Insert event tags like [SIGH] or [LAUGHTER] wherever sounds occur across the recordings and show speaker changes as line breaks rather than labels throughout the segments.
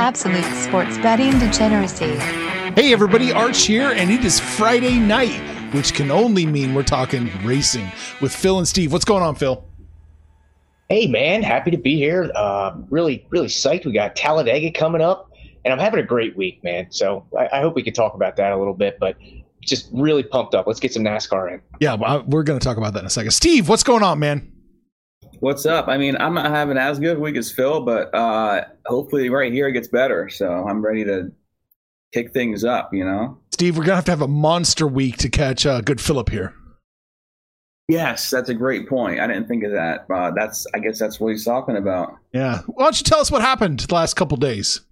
Absolute sports betting degeneracy.
Hey everybody, Arch here, and it is Friday night, which can only mean we're talking racing with Phil and Steve. What's going on, Phil?
Hey man, happy to be here. Uh, really, really psyched. We got Talladega coming up, and I'm having a great week, man. So I, I hope we could talk about that a little bit, but just really pumped up. Let's get some NASCAR in.
Yeah, well, we're going to talk about that in a second. Steve, what's going on, man?
What's up? I mean, I'm not having as good a week as Phil, but uh, hopefully right here it gets better. So I'm ready to kick things up, you know?
Steve, we're going to have to have a monster week to catch uh, good Philip here.
Yes, that's a great point. I didn't think of that. Uh, that's, I guess that's what he's talking about.
Yeah. Why don't you tell us what happened the last couple days?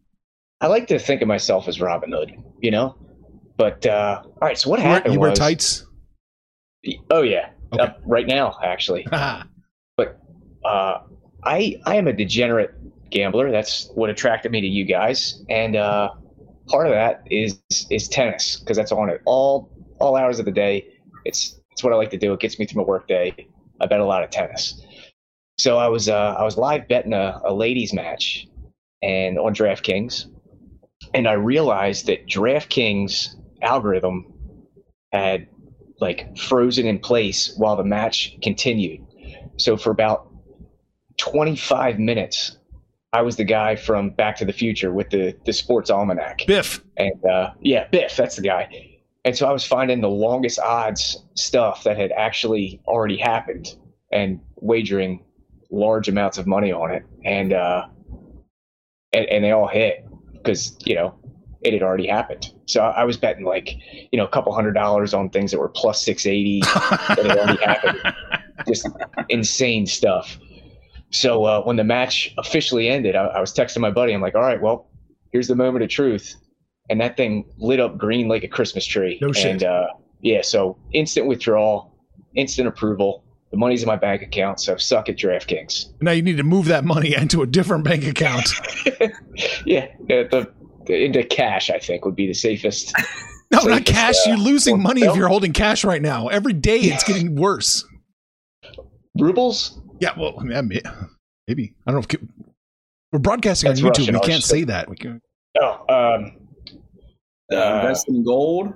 I like to think of myself as Robin Hood, you know? But, uh, all right, so what happened
You wear
was-
tights?
Oh, yeah.
Okay.
Uh, right now, actually. [LAUGHS] uh, I I am a degenerate gambler. That's what attracted me to you guys, and uh, part of that is is tennis because that's on it all all hours of the day. It's it's what I like to do. It gets me through my workday. I bet a lot of tennis. So I was uh, I was live betting a, a ladies match, and on DraftKings, and I realized that DraftKings algorithm had like frozen in place while the match continued. So for about 25 minutes, I was the guy from Back to the Future with the the sports almanac.
Biff.
And uh, yeah, Biff, that's the guy. And so I was finding the longest odds stuff that had actually already happened and wagering large amounts of money on it. And uh, and, and they all hit because you know it had already happened. So I was betting like you know a couple hundred dollars on things that were plus 680 that had already happened. [LAUGHS] Just insane stuff. So uh, when the match officially ended, I, I was texting my buddy. I'm like, all right, well, here's the moment of truth. And that thing lit up green like a Christmas tree.
No shit.
And uh, yeah, so instant withdrawal, instant approval. The money's in my bank account, so suck at DraftKings.
Now you need to move that money [LAUGHS] into a different bank account. [LAUGHS]
yeah, the, the, into cash, I think, would be the safest. [LAUGHS]
No, not cash.
uh,
You're losing money if you're holding cash right now. Every day it's getting worse.
Rubles?
Yeah, well, yeah, may- maybe. I don't know if we're broadcasting
That's
on YouTube.
Russian,
we can't say
say-
that. We can.
Oh, um,
Uh,
Uh,
invest in gold.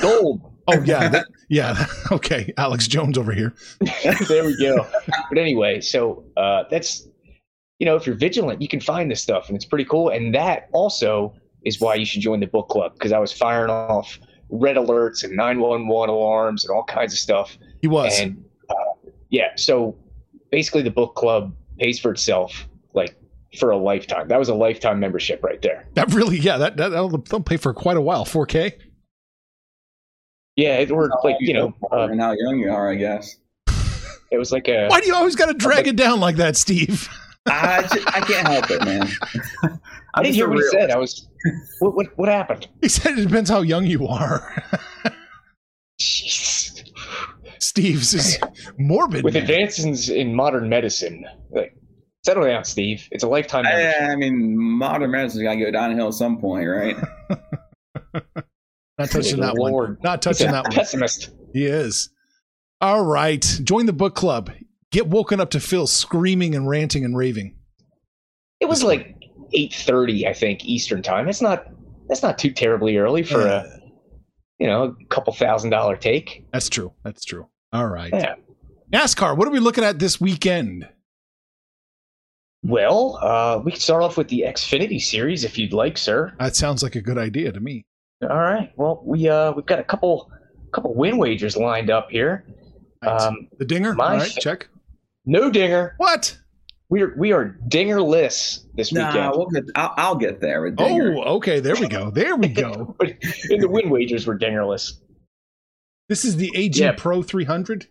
gold.
Oh yeah, that, yeah. [LAUGHS] Okay, Alex Jones over here. [LAUGHS]
there we go. But anyway, so uh, that's you know, if you're vigilant, you can find this stuff, and it's pretty cool. And that also is why you should join the book club because I was firing off red alerts and 911 alarms and all kinds of stuff.
He was.
And uh, yeah, so basically, the book club pays for itself, like for a lifetime. That was a lifetime membership right there.
that really, yeah. That, that that'll, they'll pay for quite a while. 4K.
Yeah, it, or like you know, uh,
and how young you are, I guess.
it was like a
Why do you always got to drag it down like that, Steve?
I, just, I can't help it, man.
I
I'm
didn't
just
hear
a
what he said. I was what what what happened?
He said it depends how young you are. [LAUGHS]
Jeez.
Steve's is morbid.
With
man.
advances in modern medicine, like settle down, Steve. It's a lifetime. membership.
I, I mean, modern medicine's got to go downhill at some point, right? [LAUGHS]
Not touching
Good
that one. Not touching
a
that one.
Pessimist.
He is. All right. Join the book club. Get woken up to Phil screaming and ranting and raving.
It was like eight thirty, I think, Eastern time. It's not. That's not too terribly early for
Yeah.
a, you know, a couple thousand dollar take.
That's true. That's true. All right.
Yeah.
NASCAR. What are we looking at this weekend?
Well, uh, we can start off with the Xfinity series if you'd like, sir.
That sounds like a good idea to me.
All right. Well, we uh, we've got a couple couple win wagers lined up here.
Um, the dinger. All right, check.
No dinger.
What?
We are we are dingerless this
nah,
weekend.
We'll get, I'll, I'll get there.
Oh, okay. There we go. There we go. [LAUGHS]
In the win wagers, we're dingerless.
This is the AG yeah. Pro 300.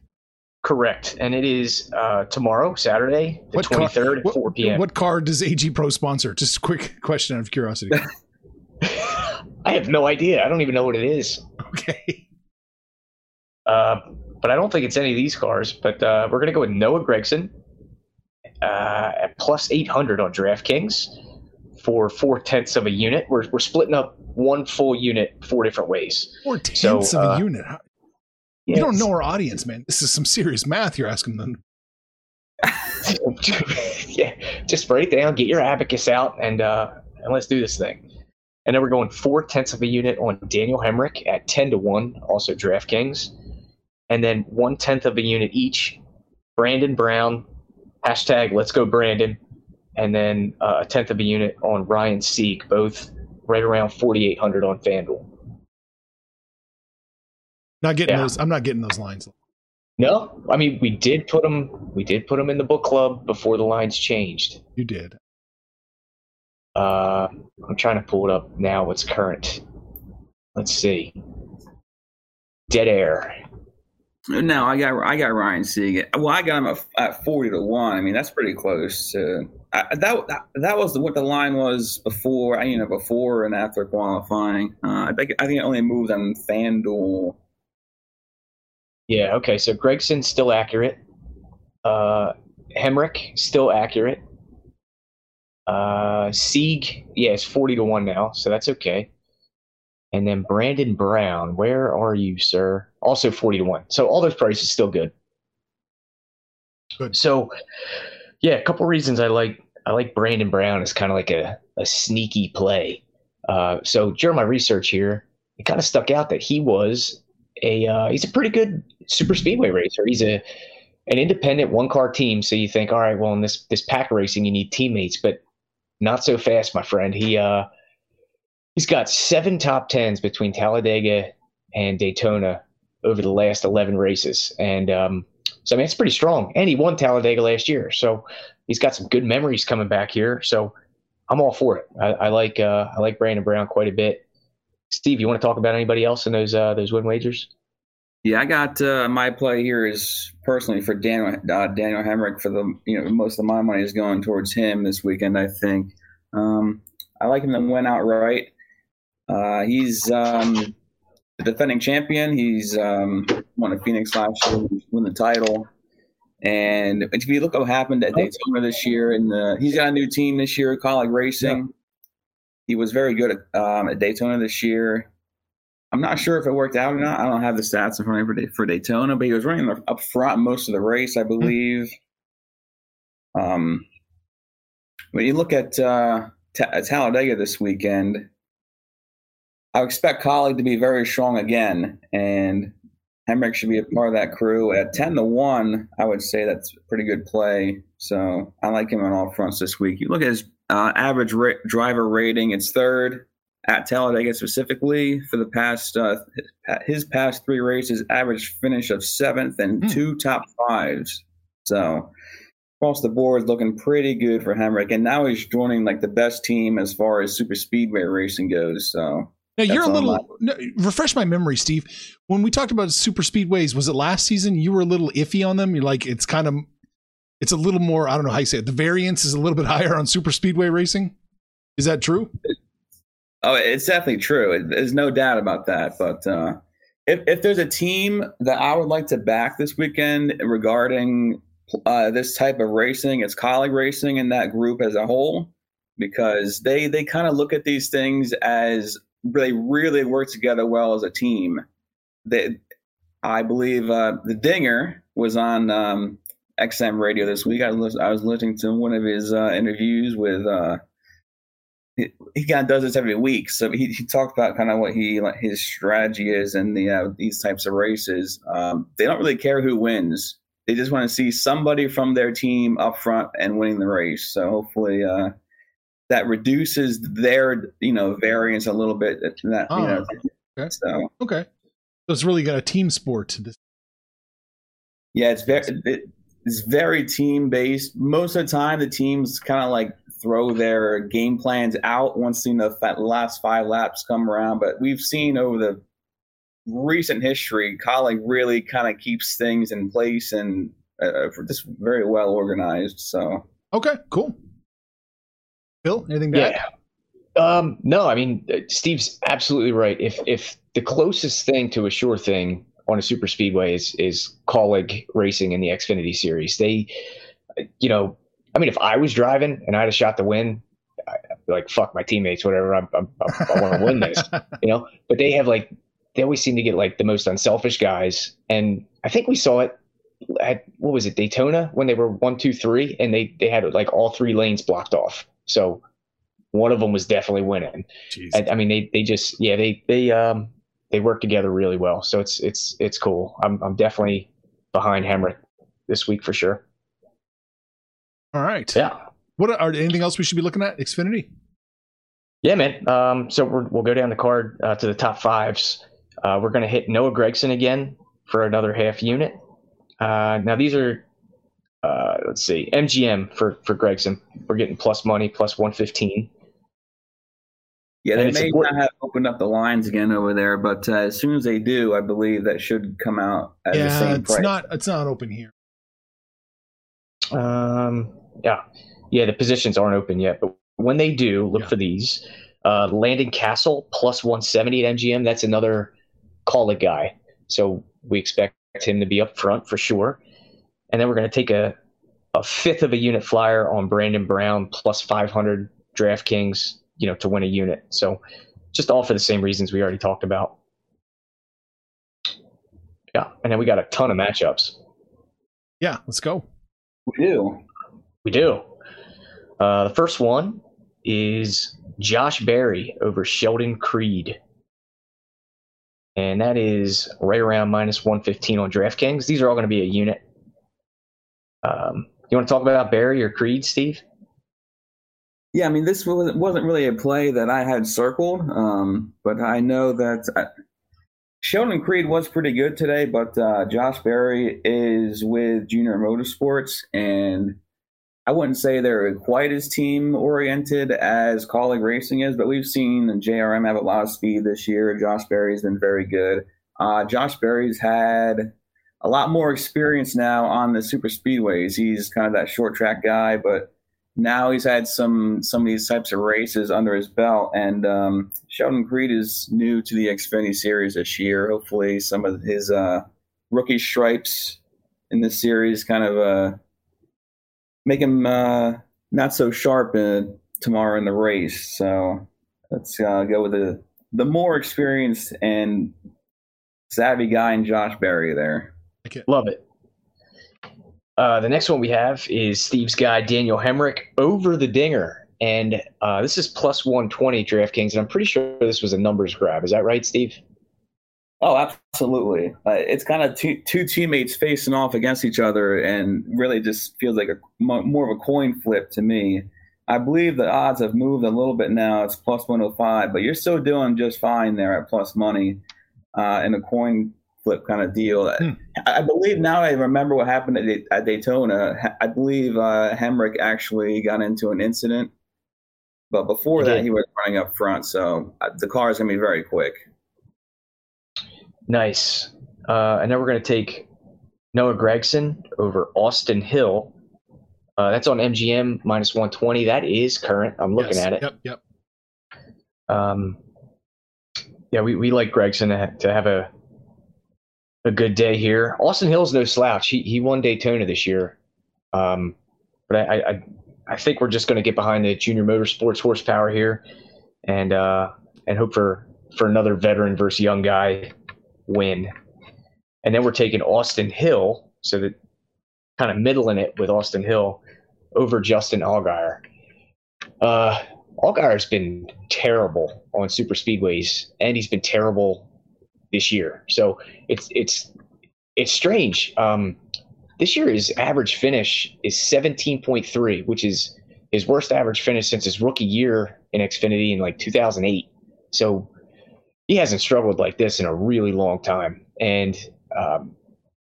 Correct, and it is uh, tomorrow, Saturday, the twenty third at four p.m.
What car does AG Pro sponsor? Just a quick [LAUGHS] question out of curiosity. [LAUGHS] [LAUGHS]
I have no idea. I don't even know what it is.
Okay.
Uh, but I don't think it's any of these cars. But uh, we're gonna go with Noah Gragson uh, at plus eight hundred on DraftKings for four tenths of a unit. We're we're splitting up one full unit four different ways.
Four tenths so, of a uh, unit. You don't know our audience, man. This is some serious math you're asking them. [LAUGHS]
yeah, just write it down, get your abacus out, and uh, and let's do this thing. And then we're going four tenths of a unit on Daniel Hemric at ten to one, also DraftKings, and then one tenth of a unit each. Brandon Brown, hashtag Let's Go Brandon, and then uh, a tenth of a unit on Ryan Sieg, both right around forty eight hundred on FanDuel.
Not getting yeah. those. I'm not getting those lines.
No, I mean we did put them. We did put them in the book club before the lines changed.
You did.
Uh, I'm trying to pull it up now. What's current? Let's see. Dead air.
No, I got I got Ryan Sieg. Well, I got him at, at forty to one. I mean, that's pretty close. To, I, that, that that was what the line was before. You know, before and after qualifying. Uh, I think I think it only moved on FanDuel
yeah. Okay. So Gragson's still accurate. Uh, Hemric still accurate. Uh, Sieg, yeah, it's forty to one now, so that's okay. And then Brandon Brown, where are you, sir? Also forty to one. So all those prices still good. Good. So, yeah, a couple reasons I like I like Brandon Brown as kind of like a, a sneaky play. Uh, so during my research here, it kind of stuck out that he was a uh, he's a pretty good super speedway racer. He's a an independent one car team. So you think, all right, well, in this this pack racing, you need teammates, but not so fast, my friend. He uh he's got seven top tens between Talladega and Daytona over the last eleven races, and um, so I mean it's pretty strong. And he won Talladega last year, so he's got some good memories coming back here. So I'm all for it. I, I like uh, I like Brandon Brown quite a bit. Steve, you want to talk about anybody else in those uh, those win wagers?
Yeah, I got uh, my play here is personally for Daniel uh, Daniel Hemric for the you know most of my money is going towards him this weekend. I think um, I like him to win outright. Uh, he's um, the defending champion. He's um, won a Phoenix last year, won the title. And if you look what happened at Daytona this year, and he's got a new team this year, Kaulig Racing. He was very good at, um, at Daytona this year. I'm not sure if it worked out or not. I don't have the stats in front of me for, Daytona, but he was running up front most of the race, I believe. Um, when you look at uh, T- Talladega this weekend, I expect Kaulig to be very strong again, and Hemric should be a part of that crew. At 10 to 1, I would say that's a pretty good play. So I like him on all fronts this week. You look at his uh, average ra- driver rating, it's third at Talladega specifically for the past uh, his past three races, average finish of seventh and mm. two top fives. So across the board, looking pretty good for Hemric, and now he's joining like the best team as far as super speedway racing goes. So.
Now you're a little no, refresh my memory, Steve. When we talked about super speedways, was it last season? You were a little iffy on them. You're like, it's kind of, it's a little more. I don't know how you say it. The variance is a little bit [LAUGHS] higher on super speedway racing. Is that true?
Oh, it's definitely true. There's no doubt about that. But uh, if if there's a team that I would like to back this weekend regarding uh, this type of racing, it's Kaulig Racing and that group as a whole, because they they kind of look at these things as they really work together well as a team. They, I believe uh, the Dinger was on um, XM radio this week. I was I was listening to one of his uh, interviews with uh, he, he kind of does this every week. So he, he talked about kind of what he like his strategy is in the uh, these types of races. Um, they don't really care who wins. they just want to see somebody from their team up front and winning the race. So hopefully uh, that reduces their you know variance a little bit. That
oh,
you know,
okay.
so
okay, so it's really got a team sport. This
yeah, it's very it, it's very team based. Most of the time, the teams kind of like throw their game plans out once you know the last five laps come around. But we've seen over the recent history, Kaulig really kind of keeps things in place and uh, just very well organized. So
okay, cool. Bill, anything back?
Yeah. Um, no, I mean uh, Steve's absolutely right. If if the closest thing to a sure thing on a super speedway is is Kaulig racing in the Xfinity series, they, you know, I mean, if I was driving and I had a shot to win, I'd be like, fuck my teammates, whatever. I'm, I'm, i want to win this, [LAUGHS] you know. But they have like, they always seem to get like the most unselfish guys, and I think we saw it at what was it Daytona when they were one, two, three, and they they had like all three lanes blocked off. So one of them was definitely winning. I, I, mean, they they just yeah they they um they work together really well. So it's it's it's cool. I'm I'm definitely behind Hemric this week for sure.
All right.
Yeah.
What are anything else we should be looking at? Xfinity.
Yeah, man. Um, so we will go down the card uh, to the top fives. Uh, we're going to hit Noah Gragson again for another half unit. Uh, now these are, uh, let's see, MGM for for Gragson. We're getting plus money, plus one fifteen.
Yeah, they may not have opened up the lines again over there, but uh, as soon as they do, I believe that should come out at
yeah,
the same
it's
price.
not it's not open here.
Um, yeah, yeah, the positions aren't open yet, but when they do, look yeah. for these. Uh, Landon Cassill plus 170 at MGM. That's another Kaulig guy, so we expect him to be up front for sure. And then we're going to take a a fifth of a unit flyer on Brandon Brown plus 500 DraftKings, you know, to win a unit. So just all for the same reasons we already talked about. Yeah, and then we got a ton of matchups.
Yeah, let's go.
We do.
We do. Uh, the first one is Josh Berry over Sheldon Creed. And that is right around minus 115 on DraftKings. These are all going to be a unit. Um, you want to talk about Berry or Creed, Steve?
Yeah, I mean, this wasn't really a play that I had circled, um, but I know that I, Sheldon Creed was pretty good today, but uh, Josh Berry is with Junior Motorsports, and I wouldn't say they're quite as team oriented as Kaulig Racing is, but we've seen JRM have a lot of speed this year. Josh Berry's been very good. Uh, Josh Berry's had a lot more experience now on the super speedways. He's kind of that short track guy, but now he's had some some of these types of races under his belt, and um, Sheldon Creed is new to the Xfinity series this year. Hopefully, some of his uh, rookie stripes in this series kind of uh, make him uh, not so sharp in, tomorrow in the race. So let's uh, go with the the more experienced and savvy guy in Josh Berry there.
Love it. Uh, the next one we have is Steve's guy Daniel Hemric over the dinger, and uh, this is plus one twenty DraftKings, and I'm pretty sure this was a numbers grab. Is that right, Steve?
Oh, absolutely. Uh, it's kind of two, two teammates facing off against each other, and really just feels like a more of a coin flip to me. I believe the odds have moved a little bit now. It's plus 105, but you're still doing just fine there at plus money uh, in a coin flip kind of deal. Hmm. I believe now I remember what happened at, at Daytona. I believe uh, Hemric actually got into an incident, but before he that, did. he was running up front. So uh, the car is going to be very quick.
Nice. Uh, and then we're going to take Noah Gragson over Austin Hill. Uh, that's on MGM minus 120. That is current. I'm looking
yes.
at it.
Yep, yep.
Um, yeah, we, we like Gragson to, to have a a good day here. Austin Hill's no slouch. He he won Daytona this year, um, but I, I I think we're just going to get behind the junior motorsports horsepower here, and uh, and hope for for another veteran versus young guy win, and then we're taking Austin Hill, so that kind of middling it with Austin Hill over Justin Allgaier. Uh, Allgaier's been terrible on super speedways, and he's been terrible this year. So it's it's it's strange. Um, this year his average finish is 17.3, which is his worst average finish since his rookie year in Xfinity in like 2008. So he hasn't struggled like this in a really long time. And um,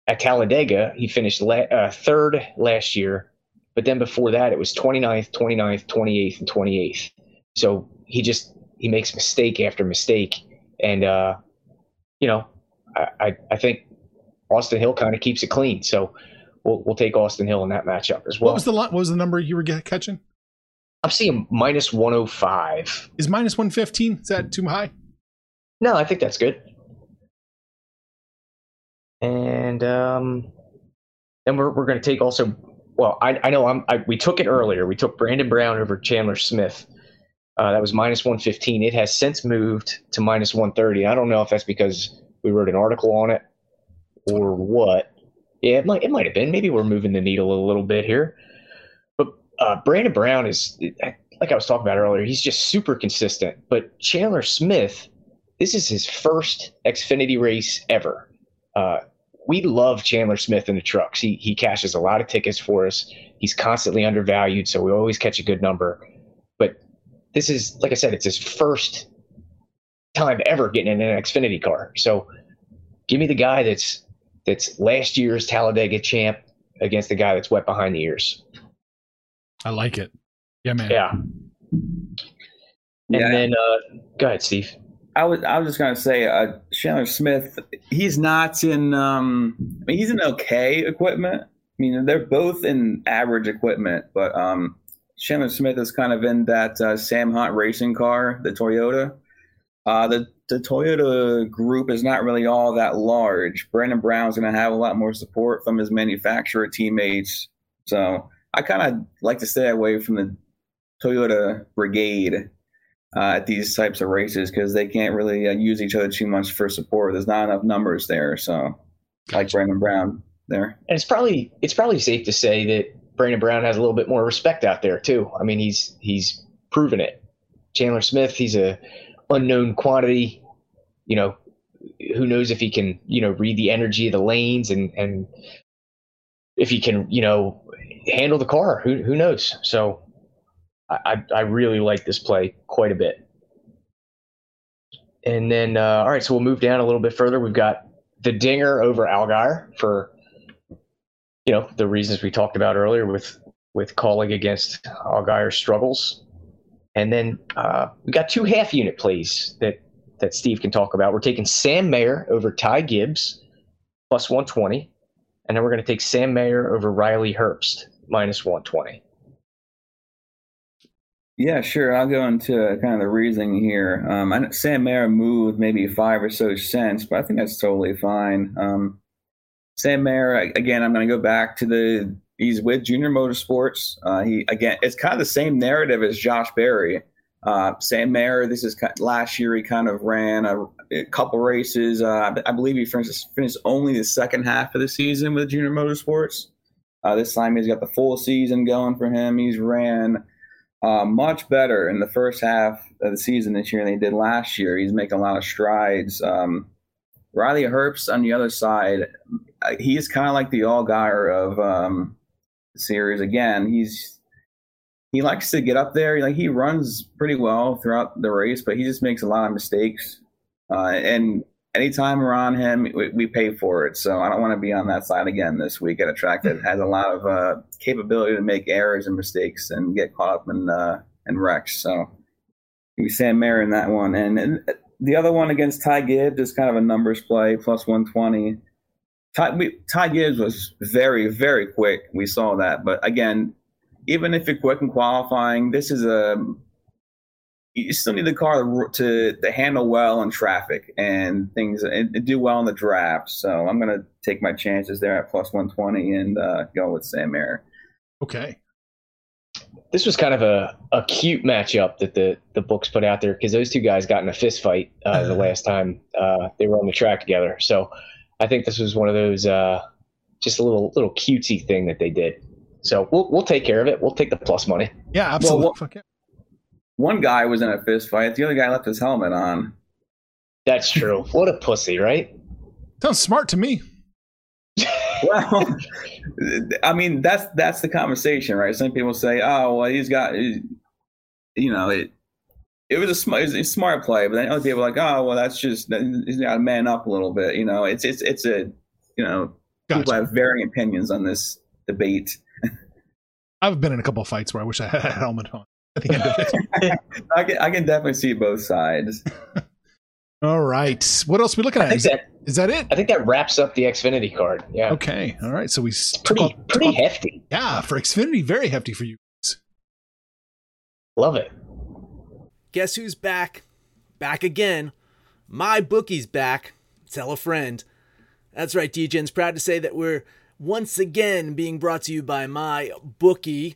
at Talladega, he finished la- uh, third last year, but then before that, it was 29th, 29th, 28th, and 28th. So he just he makes mistake after mistake, and uh, you know, I, I, think Austin Hill kind of keeps it clean. So we'll we'll take Austin Hill in that matchup as well.
What was the what was the number you were catching?
I'm seeing minus 105.
Is minus 115? Is that too high?
No, I think that's good. And um, then we're we're going to take also. Well, I I know I'm. I, we took it earlier. We took Brandon Brown over Chandler Smith. Uh, that was minus 115. It has since moved to minus 130. I don't know if that's because we wrote an article on it or what. Yeah, it might it might have been. Maybe we're moving the needle a little bit here. But uh, Brandon Brown is like I was talking about earlier. He's just super consistent. But Chandler Smith, this is his first Xfinity race ever. Uh, we love Chandler Smith in the trucks. He he cashes a lot of tickets for us. He's constantly undervalued, so we always catch a good number. But this is like I said, it's his first time ever getting in an Xfinity car. So give me the guy that's that's last year's Talladega champ against the guy that's wet behind the ears.
I like it. Yeah, man.
Yeah. And
Yeah.
then uh, go ahead, Steve.
I was I was just gonna say uh, Chandler Smith. He's not in. Um, I mean, he's in okay equipment. I mean, they're both in average equipment, but um, Chandler Smith is kind of in that uh, Sam Hunt racing car, the Toyota. Uh, the the Toyota group is not really all that large. Brandon Brown's going to have a lot more support from his manufacturer teammates. So I kind of like to stay away from the Toyota brigade uh, at these types of races because they can't really uh, use each other too much for support. There's not enough numbers there. So like Brandon Brown there.
And it's probably it's probably safe to say that Brandon Brown has a little bit more respect out there too. I mean, he's he's proven it. Chandler Smith, he's a unknown quantity. You know, who knows if he can you know read the energy of the lanes and and if he can you know handle the car. Who who knows? So I I really like this play quite a bit. And then uh, all right, so we'll move down a little bit further. We've got the Dinger over Allgaier for you know the reasons we talked about earlier with with Kaulig against Allgaier's struggles. And then uh, we got two half unit plays that that Steve can talk about. We're taking Sam Mayer over Ty Gibbs plus 120, and then we're going to take Sam Mayer over Riley Herbst minus 120.
Yeah, sure. I'll go into kind of the reasoning here. Um, Sam Mayer moved maybe five or so cents, but I think that's totally fine. Um, Sam Mayer, again, I'm going to go back to the he's with Junior Motorsports. Uh, he again, it's kind of the same narrative as Josh Berry. Uh, Sam Mayer, this is kind last year. He kind of ran a, a couple races. Uh, I believe he finished, finished only the second half of the season with Junior Motorsports. Uh, this time he's got the full season going for him. He's ran uh, much better in the first half of the season this year than he did last year. He's making a lot of strides. Um, Riley Herbst on the other side, uh, he's kind of like the Allgaier of um, the series. Again, he's he likes to get up there. Like he runs pretty well throughout the race, but he just makes a lot of mistakes. Uh, and anytime we're on him, we, we, pay for it. So I don't want to be on that side again this week at a track that has a lot of uh, capability to make errors and mistakes and get caught up in uh, in wrecks. So we Sam Mayer in that one, and, and the other one against Ty Gibbs is kind of a numbers play, plus one twenty. Ty, we, Ty Gibbs was very, very quick. We saw that, but again, even if you're quick in qualifying, this is a you still need the car to, to handle well in traffic and things and do well in the draft. So I'm going to take my chances there at plus 120 and uh, go with Sam Mayer.
Okay.
This was kind of a, a cute matchup that the, the books put out there because those two guys got in a fist fight uh, the last time uh, they were on the track together. So I think this was one of those uh, just a little little cutesy thing that they did. So we'll we'll take care of it. We'll take the plus money.
Yeah, absolutely.
Well, well, one guy was in a fist fight. The other guy left his helmet on.
That's true. what a pussy, right?
Sounds smart to me. [LAUGHS]
well, I mean, that's that's the conversation, right? Some people say, "Oh, well, he's got," you know, it. It was a smart, a smart play, but then other people are like, "Oh, well, that's just he's got to man up a little bit." You know, it's it's it's a, you know, gotcha. people have varying opinions on this debate. [LAUGHS]
I've been in a couple of fights where I wish I had a helmet on at the end of
it. [LAUGHS] I can I can definitely see both sides. [LAUGHS]
All right. What else are we looking at? Is that, is that it?
I think that wraps up the Xfinity card. Yeah.
Okay. All right. So we
pretty off, pretty off, hefty.
Yeah, for Xfinity, very hefty for you.
Love it.
Guess who's back? Back again. My bookie's back. Tell a friend. That's right, DJ's proud to say that we're once again being brought to you by my bookie.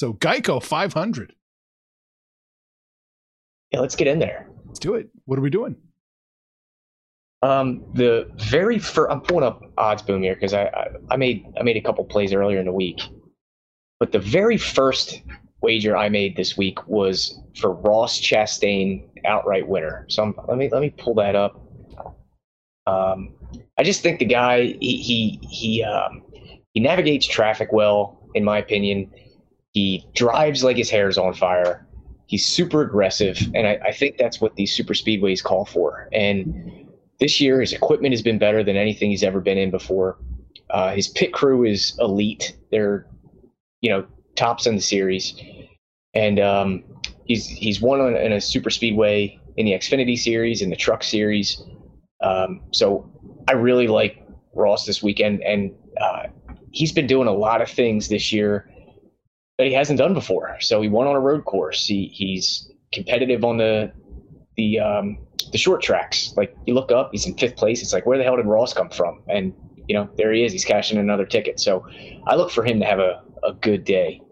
So Geico 500.
Yeah, let's get in there.
Let's do it. What are we doing?
Um, the very first, I'm pulling up odds boom here because I, I, I made I made a couple plays earlier in the week, but the very first wager I made this week was for Ross Chastain outright winner. So I'm, let me let me pull that up. Um, I just think the guy he he he um, he navigates traffic well, in my opinion. He drives like his hair's on fire. He's super aggressive, and I, I think that's what these super speedways call for. And this year, his equipment has been better than anything he's ever been in before. Uh, his pit crew is elite. They're, you know, tops in the series, and um, he's he's won on, in a super speedway in the Xfinity series in the Truck series. Um, so I really like Ross this weekend, and uh, he's been doing a lot of things this year that he hasn't done before. So he won on a road course. He he's competitive on the the um, the short tracks. Like you look up, he's in fifth place. It's like where the hell did Ross come from? And you know there he is. He's cashing another ticket. So I look for him to have a, a good day.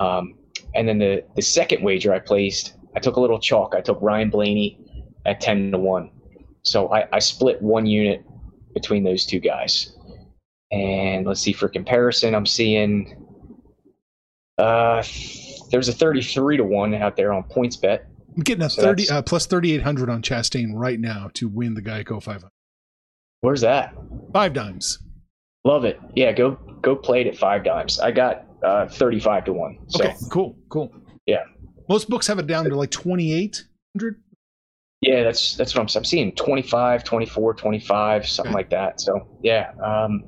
Um, and then the the second wager I placed, I took a little chalk. I took Ryan Blaney at ten to one. So I, I split one unit between those two guys. And let's see for comparison, I'm seeing uh, there's a 33 to 1 out there on PointsBet.
I'm getting a so 30 uh, plus 3800 on Chastain right now to win the Geico 500.
Where's that?
Five dimes.
Love it. Yeah, go go play it at five dimes. I got uh, 35 to 1. So.
Okay, cool, cool.
Yeah.
Most books have it down to like 2800.
Yeah, that's that's what I'm, I'm seeing 25, 24, 25, something okay. like that. So, yeah. Um,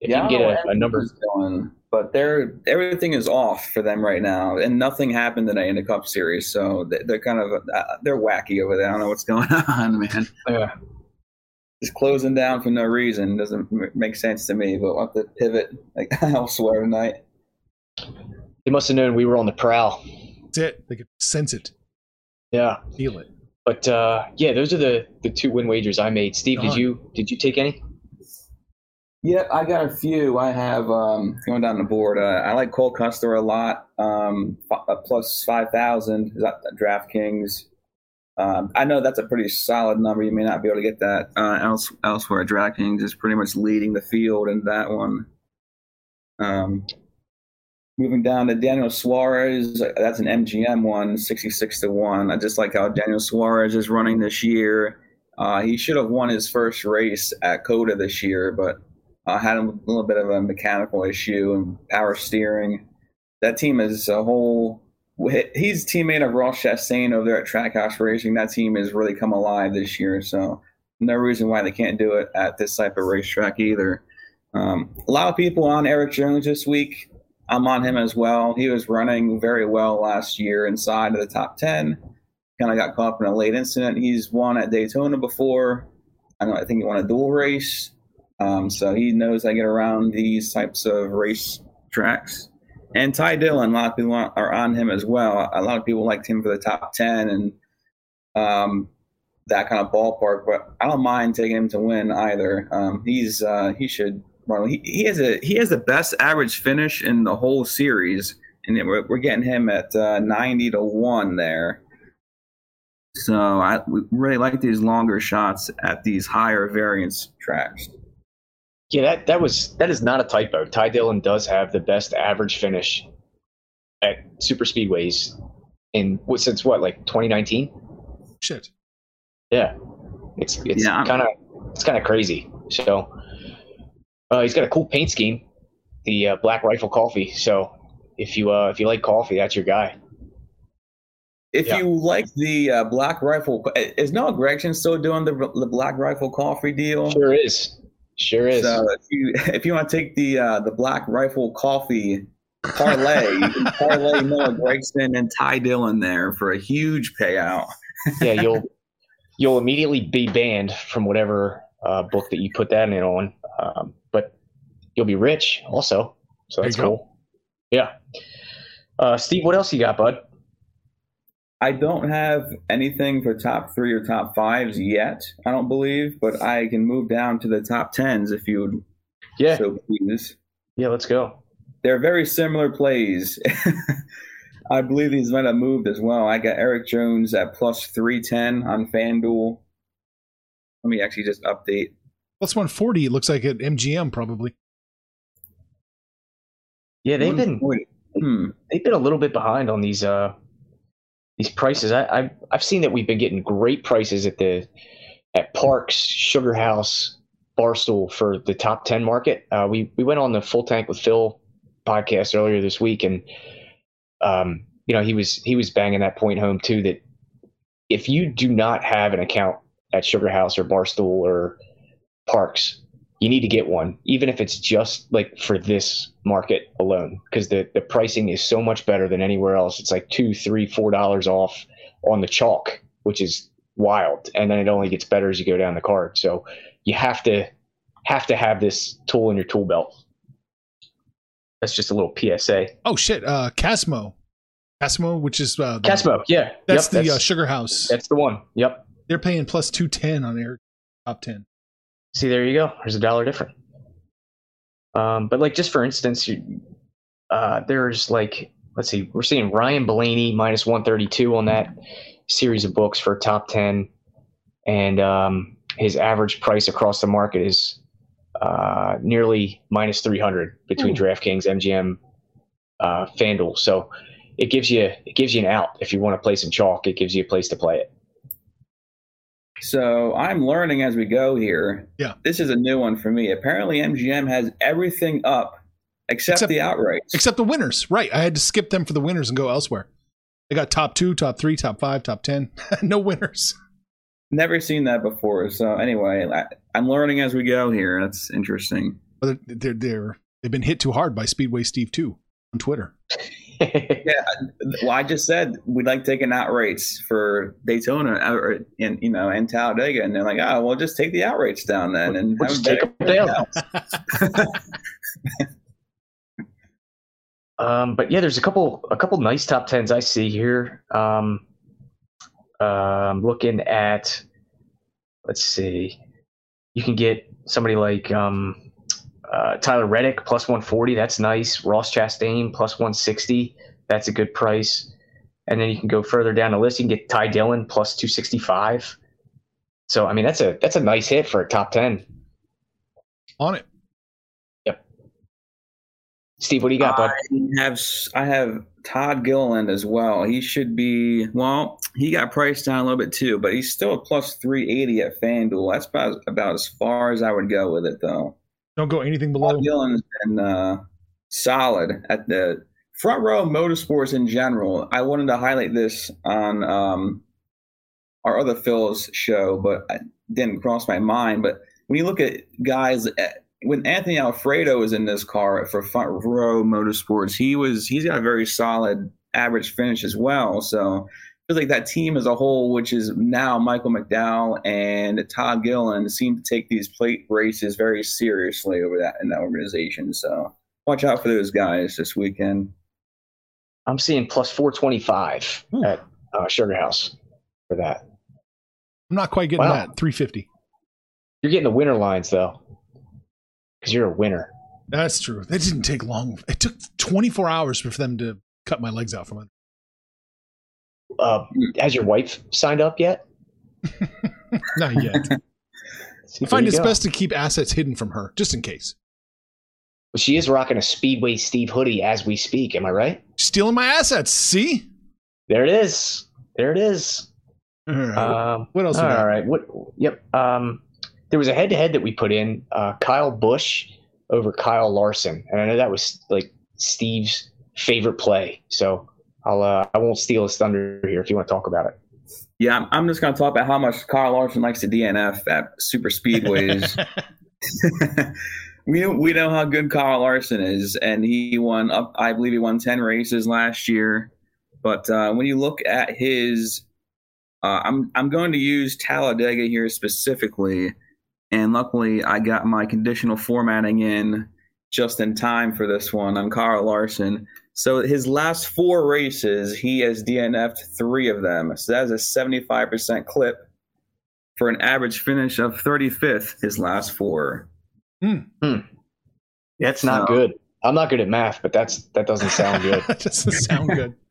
if yeah, you can get a, a number.
Going but they're everything is off for them right now, and nothing happened today in the Cup Series, so they're kind of uh, they're wacky over there. I don't know what's [LAUGHS] going on, man.
Yeah,
just closing down for no reason doesn't make sense to me. But we'll have to pivot like [LAUGHS] elsewhere tonight.
They must have known we were on the prowl.
That's it. They could sense it.
Yeah,
feel it.
But uh, yeah, those are the the two win wagers I made. Steve, did you did you take any?
Yep, I got a few. I have um, going down the board. Uh, I like Cole Custer a lot. Um, uh, plus five thousand DraftKings. Um, I know that's a pretty solid number. You may not be able to get that uh, else, elsewhere. DraftKings is pretty much leading the field in that one. Um, moving down to Daniel Suarez, that's an MGM one, 66 to 1. I just like how Daniel Suarez is running this year. Uh, he should have won his first race at COTA this year, but uh, had a little bit of a mechanical issue and power steering. That team is a whole he's teammate of Ross Chastain over there at Trackhouse Racing. That team has really come alive this year, so no reason why they can't do it at this type of racetrack either. Um, a lot of people on Erik Jones this week. I'm on him as well. He was running very well last year inside of the top 10. Kind of got caught up in a late incident. He's won at Daytona before. I know. I think he won a dual race. Um, so he knows I get around these types of race tracks. And Ty Dillon, a lot of people are on him as well. A lot of people liked him for the top 10 and um, that kind of ballpark, but I don't mind taking him to win either. Um, he's uh, he should run. He, he has a he has the best average finish in the whole series, and we're, we're getting him at uh, 90 to one there. So I really like these longer shots at these higher variance tracks.
Yeah, that that was that is not a typo. Ty Dillon does have the best average finish at super speedways in since what, like 2019?
Shit.
Yeah, it's it's yeah, kind of it's kind of crazy. So uh, he's got a cool paint scheme, the uh, Black Rifle Coffee. So if you uh, if you like coffee, that's your guy.
If yeah. you like the uh, Black Rifle, is Noah Gragson still doing the the Black Rifle Coffee deal?
Sure is. Sure is.
So if you [LAUGHS] if you want to take the uh, the Black Rifle Coffee parlay, you can parlay [LAUGHS] Noah Gragson and Ty Dillon there for a huge payout.
yeah, [LAUGHS] you'll you'll immediately be banned from whatever uh, book that you put that in on, um, but you'll be rich also. So that's cool. Yeah. Uh, Steve, what else you got, bud?
I don't have anything for top three or top fives yet. I don't believe, but I can move down to the top tens if you would.
Yeah.
So please.
Yeah, let's go.
They're very similar plays. [LAUGHS] I believe these might have moved as well. I got Erik Jones at plus three ten on FanDuel. Let me actually just update.
Plus one forty. It looks like at MGM probably.
Yeah, they've been hmm. they've been a little bit behind on these uh these prices. I, I've I've seen that we've been getting great prices at the at Parx, Sugar House, Barstool for the top ten market. Uh, we we went on the Full Tank with Phil podcast earlier this week, and um, you know he was he was banging that point home too that if you do not have an account at Sugar House or Barstool or Parx, you need to get one, even if it's just like for this market alone, because the, the pricing is so much better than anywhere else. It's like two, three, four dollars off on the chalk, which is wild. And then it only gets better as you go down the card. So you have to have to have this tool in your tool belt. That's just a little PSA.
Oh shit, uh Casmo. Casmo, which is uh
the, Casmo, yeah.
That's yep, the that's, uh, Sugar House.
That's the one. Yep.
They're paying plus two ten on their top ten.
See, there you go. There's a dollar different. Um, but like just for instance, you, uh, there's like let's see, we're seeing Ryan Blaney minus 132 on that series of books for top 10, and um, his average price across the market is uh, nearly minus 300 between Ooh. DraftKings, MGM, uh, FanDuel. So it gives you it gives you an out if you want to play some chalk. It gives you a place to play it.
So I'm learning as we go here.
Yeah.
This is a new one for me. Apparently, MGM has everything up except, except the outrights.
Except the winners. Right. I had to skip them for the winners and go elsewhere. They got top two, top three, top five, top 10. [LAUGHS] no winners.
Never seen that before. So anyway, I, am learning as we go here. That's interesting.
But they're, they're, they've been hit too hard by Speedway Steve too on Twitter. [LAUGHS]
yeah, well, I just said we'd like taking outrights for Daytona uh, or in you know and Talladega, and they're like, oh, well, just take the outrights down then, and
we'll just take them down. [LAUGHS] um, but yeah, there's a couple a couple nice top tens I see here. Um, uh, I'm looking at, let's see, you can get somebody like um, uh, Tyler Reddick plus 140. That's nice. Ross Chastain plus 160. That's a good price. and then you can go further down the list. You can get Ty Dillon plus 265. So I mean that's a that's a nice hit for a top 10.
On it.
Yep. Steve, what do you got, bud?
I have I have Todd Gilliland as well. He should be well. He got priced down a little bit too, but he's still a plus three eighty at FanDuel. That's about about as far as I would go with it, though.
Don't go anything below.
Todd Gilliland's been uh, solid at the front row motorsports in general. I wanted to highlight this on um, our other Phil's show, but it didn't cross my mind. But when you look at guys, at, when Anthony Alfredo was in this car for front row motorsports, he was he's got a very solid average finish as well. So I feel like that team as a whole, which is now Michael McDowell and Todd Gilliland, seem to take these plate races very seriously over that in that organization. So watch out for those guys this weekend.
I'm seeing plus 425
Ooh.
at uh, SugarHouse for that.
I'm not quite getting
Wow.
that. 350.
You're getting the winner lines though, because you're a winner.
That's true. That didn't take long. It took 24 hours for them to cut my legs out from under.
Uh, has your wife signed up yet? [LAUGHS]
Not yet. [LAUGHS]
See,
I find it's
go.
best to keep assets hidden from her, just in case.
Well, she is rocking a Speedway Steve hoodie as we speak. Am I right?
Stealing my assets. See?
There it is. There it is.
All right.
Um,
what else we
All
got?
right. What? Yep. Um, there was a head-to-head that we put in. Uh, Kyle Busch over Kyle Larson, and I know that was like Steve's favorite play. So I'll uh, I won't steal his thunder here if you want to talk about it.
Yeah, I'm, I'm just going to talk about how much Kyle Larson likes to DNF at super speedways. [LAUGHS] [LAUGHS] we know, we know how good Kyle Larson is, and he won up. I believe he won ten races last year. But uh, when you look at his, uh, I'm I'm going to use Talladega here specifically, and luckily I got my conditional formatting in just in time for this one on Kyle Larson. So his last four races, he has DNF'd three of them. So that's a 75% clip for an average finish of 35th his last four.
That's not
So-
good. I'm not good at math, but that's that doesn't sound [LAUGHS] good.
that doesn't sound good. [LAUGHS]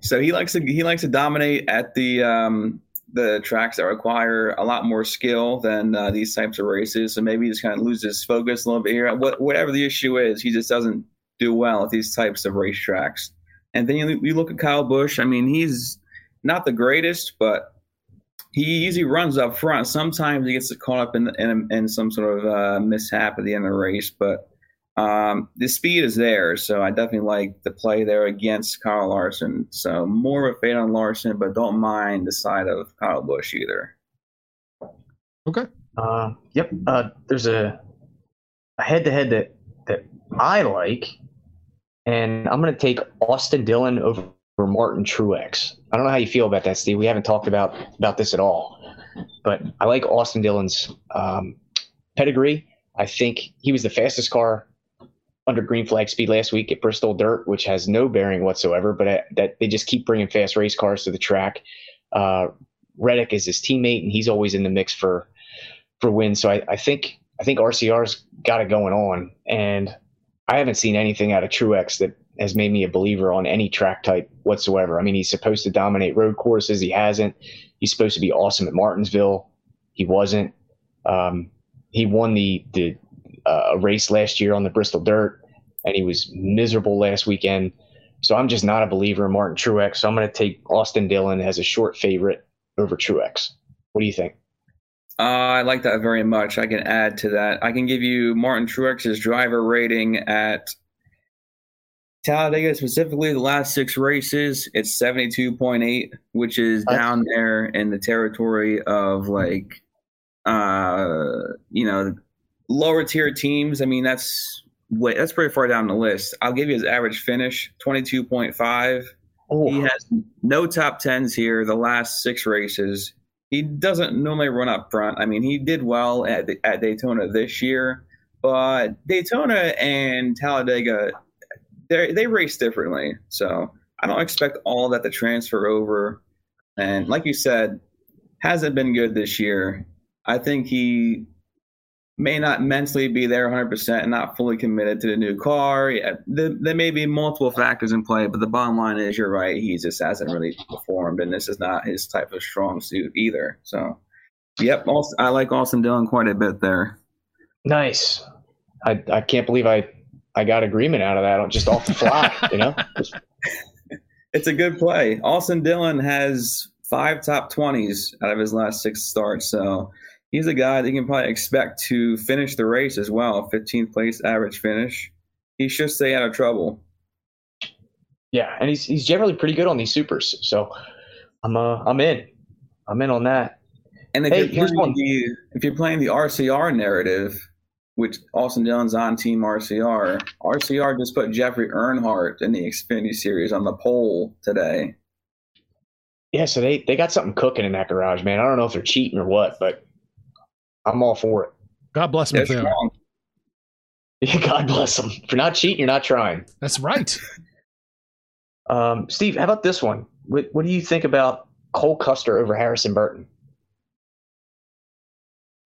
So he likes to he likes to dominate at the um, the tracks that require a lot more skill than uh, these types of races. So maybe he just kind of loses focus a little bit here. What, whatever the issue is, he just doesn't do well at these types of racetracks. And then you, you look at Kyle Busch. I mean, he's not the greatest, but he usually runs up front. Sometimes he gets caught up in in, in some sort of uh, mishap at the end of the race, but um, the speed is there. So I definitely like the play there against Kyle Larson. So more of a fade on Larson, but don't mind the side of Kyle Busch either.
Okay.
Uh, yep. Uh, there's a a head-to-head that that I like, and I'm going to take Austin Dillon over Martin Truex. I don't know how you feel about that, Steve. We haven't talked about about this at all, but I like Austin Dillon's um, pedigree. I think he was the fastest car under green flag speed last week at Bristol Dirt, which has no bearing whatsoever. But uh, that they just keep bringing fast race cars to the track. Uh, Reddick is his teammate, and he's always in the mix for for wins. So I, I think I think RCR's got it going on, and I haven't seen anything out of Truex that has made me a believer on any track type whatsoever. I mean, he's supposed to dominate road courses. He hasn't. He's supposed to be awesome at Martinsville. He wasn't. Um, he won the the uh, race last year on the Bristol Dirt, and he was miserable last weekend. So I'm just not a believer in Martin Truex. So I'm going to take Austin Dillon as a short favorite over Truex. What do you think?
Uh, I like that very much. I can add to that. I can give you Martin Truex's driver rating at Talladega, specifically the last six races. It's 72.8, which is down there in the territory of like, uh, you know, lower tier teams. I mean, that's way, that's pretty far down the list. I'll give you his average finish 22.5.
Oh,
He has no top tens here the last six races. He doesn't normally run up front. I mean, he did well at at Daytona this year, but Daytona and Talladega, they they race differently. So I don't expect all that to transfer over. And like you said, hasn't been good this year. I think he may not mentally be there 100% and not fully committed to the new car. Yeah, there, there, may be multiple factors in play, but the bottom line is you're right. He just hasn't really performed, and this is not his type of strong suit either. So, yep, also, I like Austin Dillon quite a bit there.
Nice. I, I can't believe I, I got agreement out of that just off the fly, [LAUGHS] you know?
it's a good play. Austin Dillon has five top 20s out of his last six starts. So he's a guy that you can probably expect to finish the race as well. 15th place average finish. He should stay out of trouble.
Yeah, and he's he's generally pretty good on these supers. So I'm uh I'm in. I'm in on that.
And if, hey, you're, playing the, if you're playing the RCR narrative, which Austin Dillon's on Team RCR, RCR just put Jeffrey Earnhardt in the Xfinity Series on the pole today.
Yeah, so they, they got something cooking in that garage, man. I don't know if they're cheating or what, but I'm all for it.
God bless them. Yeah, [LAUGHS]
yeah, God bless them. If you're not cheating, you're not trying.
That's right. [LAUGHS]
um, Steve, how about this one? What, what do you think about Cole Custer over Harrison Burton?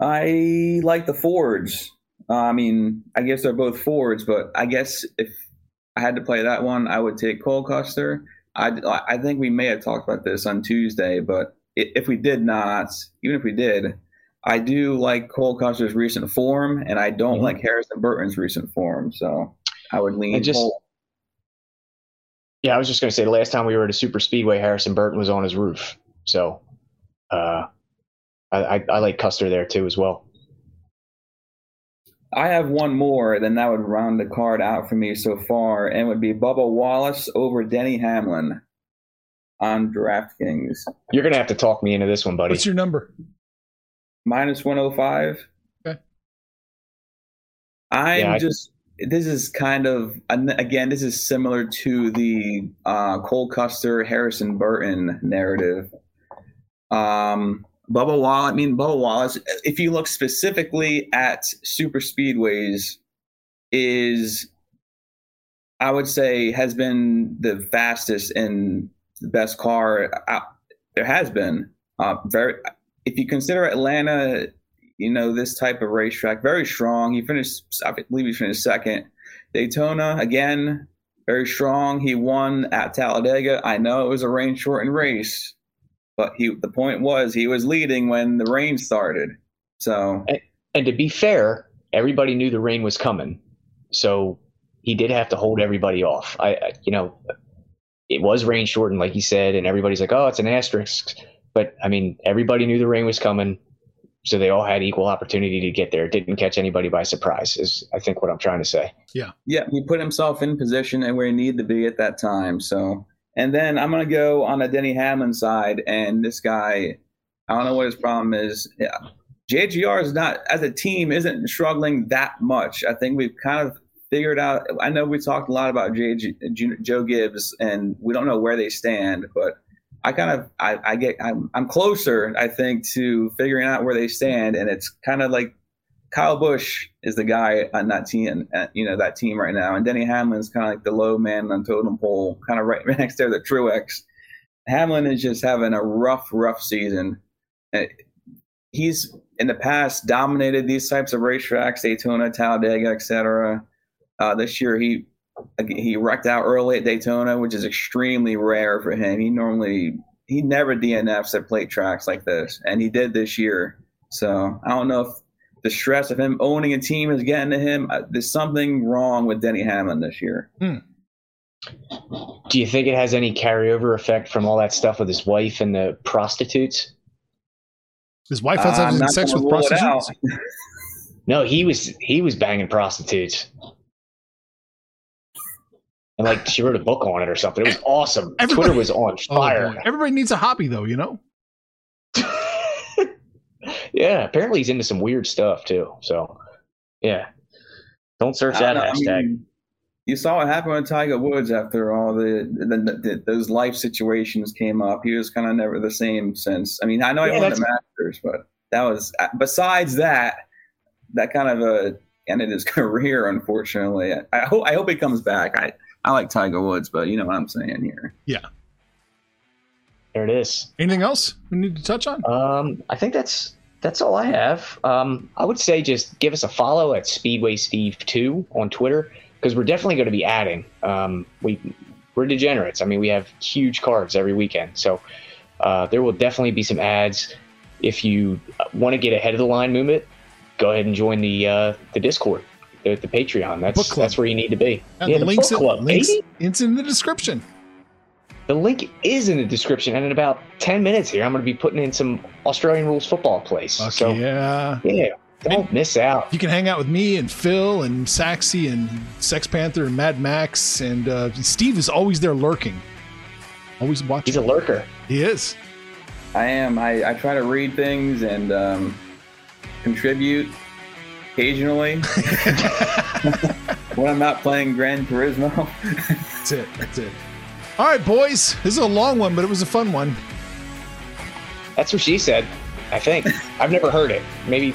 I like the Fords. Uh, I mean, I guess they're both Fords, but I guess if I had to play that one, I would take Cole Custer. I, I think we may have talked about this on Tuesday, but if we did not, even if we did, I do like Cole Custer's recent form, and I don't mm-hmm. like Harrison Burton's recent form. So I would lean just, Cole.
Yeah, I was just going to say the last time we were at a super speedway, Harrison Burton was on his roof. So uh, I, I, I like Custer there too as well.
I have one more, then that would round the card out for me so far, and would be Bubba Wallace over Denny Hamlin on DraftKings.
You're gonna have to talk me into this one, buddy.
What's your number?
Minus one hundred oh five. Okay. I'm yeah, just. This is kind of again. This is similar to the uh, Cole Custer Harrison Burton narrative. Um, Bubba Wallace, I mean, Bubba Wallace, if you look specifically at super speedways, is I would say has been the fastest and the best car out, there has been. Uh, very, if you consider Atlanta, you know this type of racetrack, very strong. He finished, I believe, he finished second. Daytona again, very strong. He won at Talladega. I know it was a rain shortened race, but he the point was he was leading when the rain started. So
and, and to be fair, everybody knew the rain was coming, so he did have to hold everybody off. I, I you know, it was rain shortened, like he said, and everybody's like, oh, it's an asterisk. But I mean, everybody knew the rain was coming, so they all had equal opportunity to get there. It didn't catch anybody by surprise. Is I think what I'm trying to say.
Yeah,
yeah. He put himself in position and where he needed to be at that time. So and then I'm going to go on the Denny Hamlin side. And this guy, I don't know what his problem is. Yeah. JGR is not, as a team, isn't struggling that much. I think we've kind of figured out. I know we talked a lot about JG, Joe Gibbs, and we don't know where they stand, but I kind of I, I get I'm, I'm closer I think to figuring out where they stand, and it's kind of like Kyle Busch is the guy on that team, uh, you know, that team right now, and Denny Hamlin's kind of like the low man on totem pole, kind of right [LAUGHS] next there, the Truex. Hamlin is just having a rough, rough season. Uh, he's in the past dominated these types of racetracks, Daytona, Talladega, etc. Uh, this year he he wrecked out early at Daytona, which is extremely rare for him. He normally he never DNFs at plate tracks like this, and he did this year. So I don't know if the stress of him owning a team is getting to him. Uh, there's something wrong with Denny Hamlin this year. Hmm.
Do you think it has any carryover effect from all that stuff with his wife and the prostitutes?
His wife has having uh, sex with prostitutes. [LAUGHS]
no, he was he was banging prostitutes. And like she wrote a book on it or something. It was awesome. Everybody, Twitter was on oh, fire.
Oh Everybody needs a hobby though, you know? [LAUGHS]
Yeah, apparently he's into some weird stuff too. So, yeah, don't search that know, hashtag. I mean,
you saw what happened with Tiger Woods after all the, the, the those life situations came up. He was kind of never the same since. I mean, I know yeah, he won the Masters, but that was besides that, that kind of uh, ended his career. Unfortunately, I hope I hope he comes back. I I like Tiger Woods, but you know what I'm saying here.
Yeah.
There it is.
Anything else we need to touch on?
Um, I think that's that's all I have. Um, I would say just give us a follow at Speedway Steve Two on Twitter because we're definitely going to be adding. Um, we we're degenerates. I mean, we have huge cards every weekend, so uh, there will definitely be some ads. If you want to get ahead of the line movement, go ahead and join the uh, the Discord, the, the Patreon. That's that's where you need to be.
And
yeah,
the,
the
links,
book club,
links
baby.
it's in the description.
The link is in the description, and in about ten minutes here, I'm going to be putting in some Australian rules football plays.
Fuck
so
yeah.
yeah, don't miss out.
You can hang out with me and Phil and Saxy and Sex Panther and Mad Max and uh, Steve is always there lurking. Always watching.
He's a lurker.
He is.
I am. I, I try to read things and um, contribute occasionally [LAUGHS] when I'm not playing Gran Turismo.
That's it. That's it. All right, boys. This is a long one, but it was a fun one.
That's what she said. I think I've never heard it. Maybe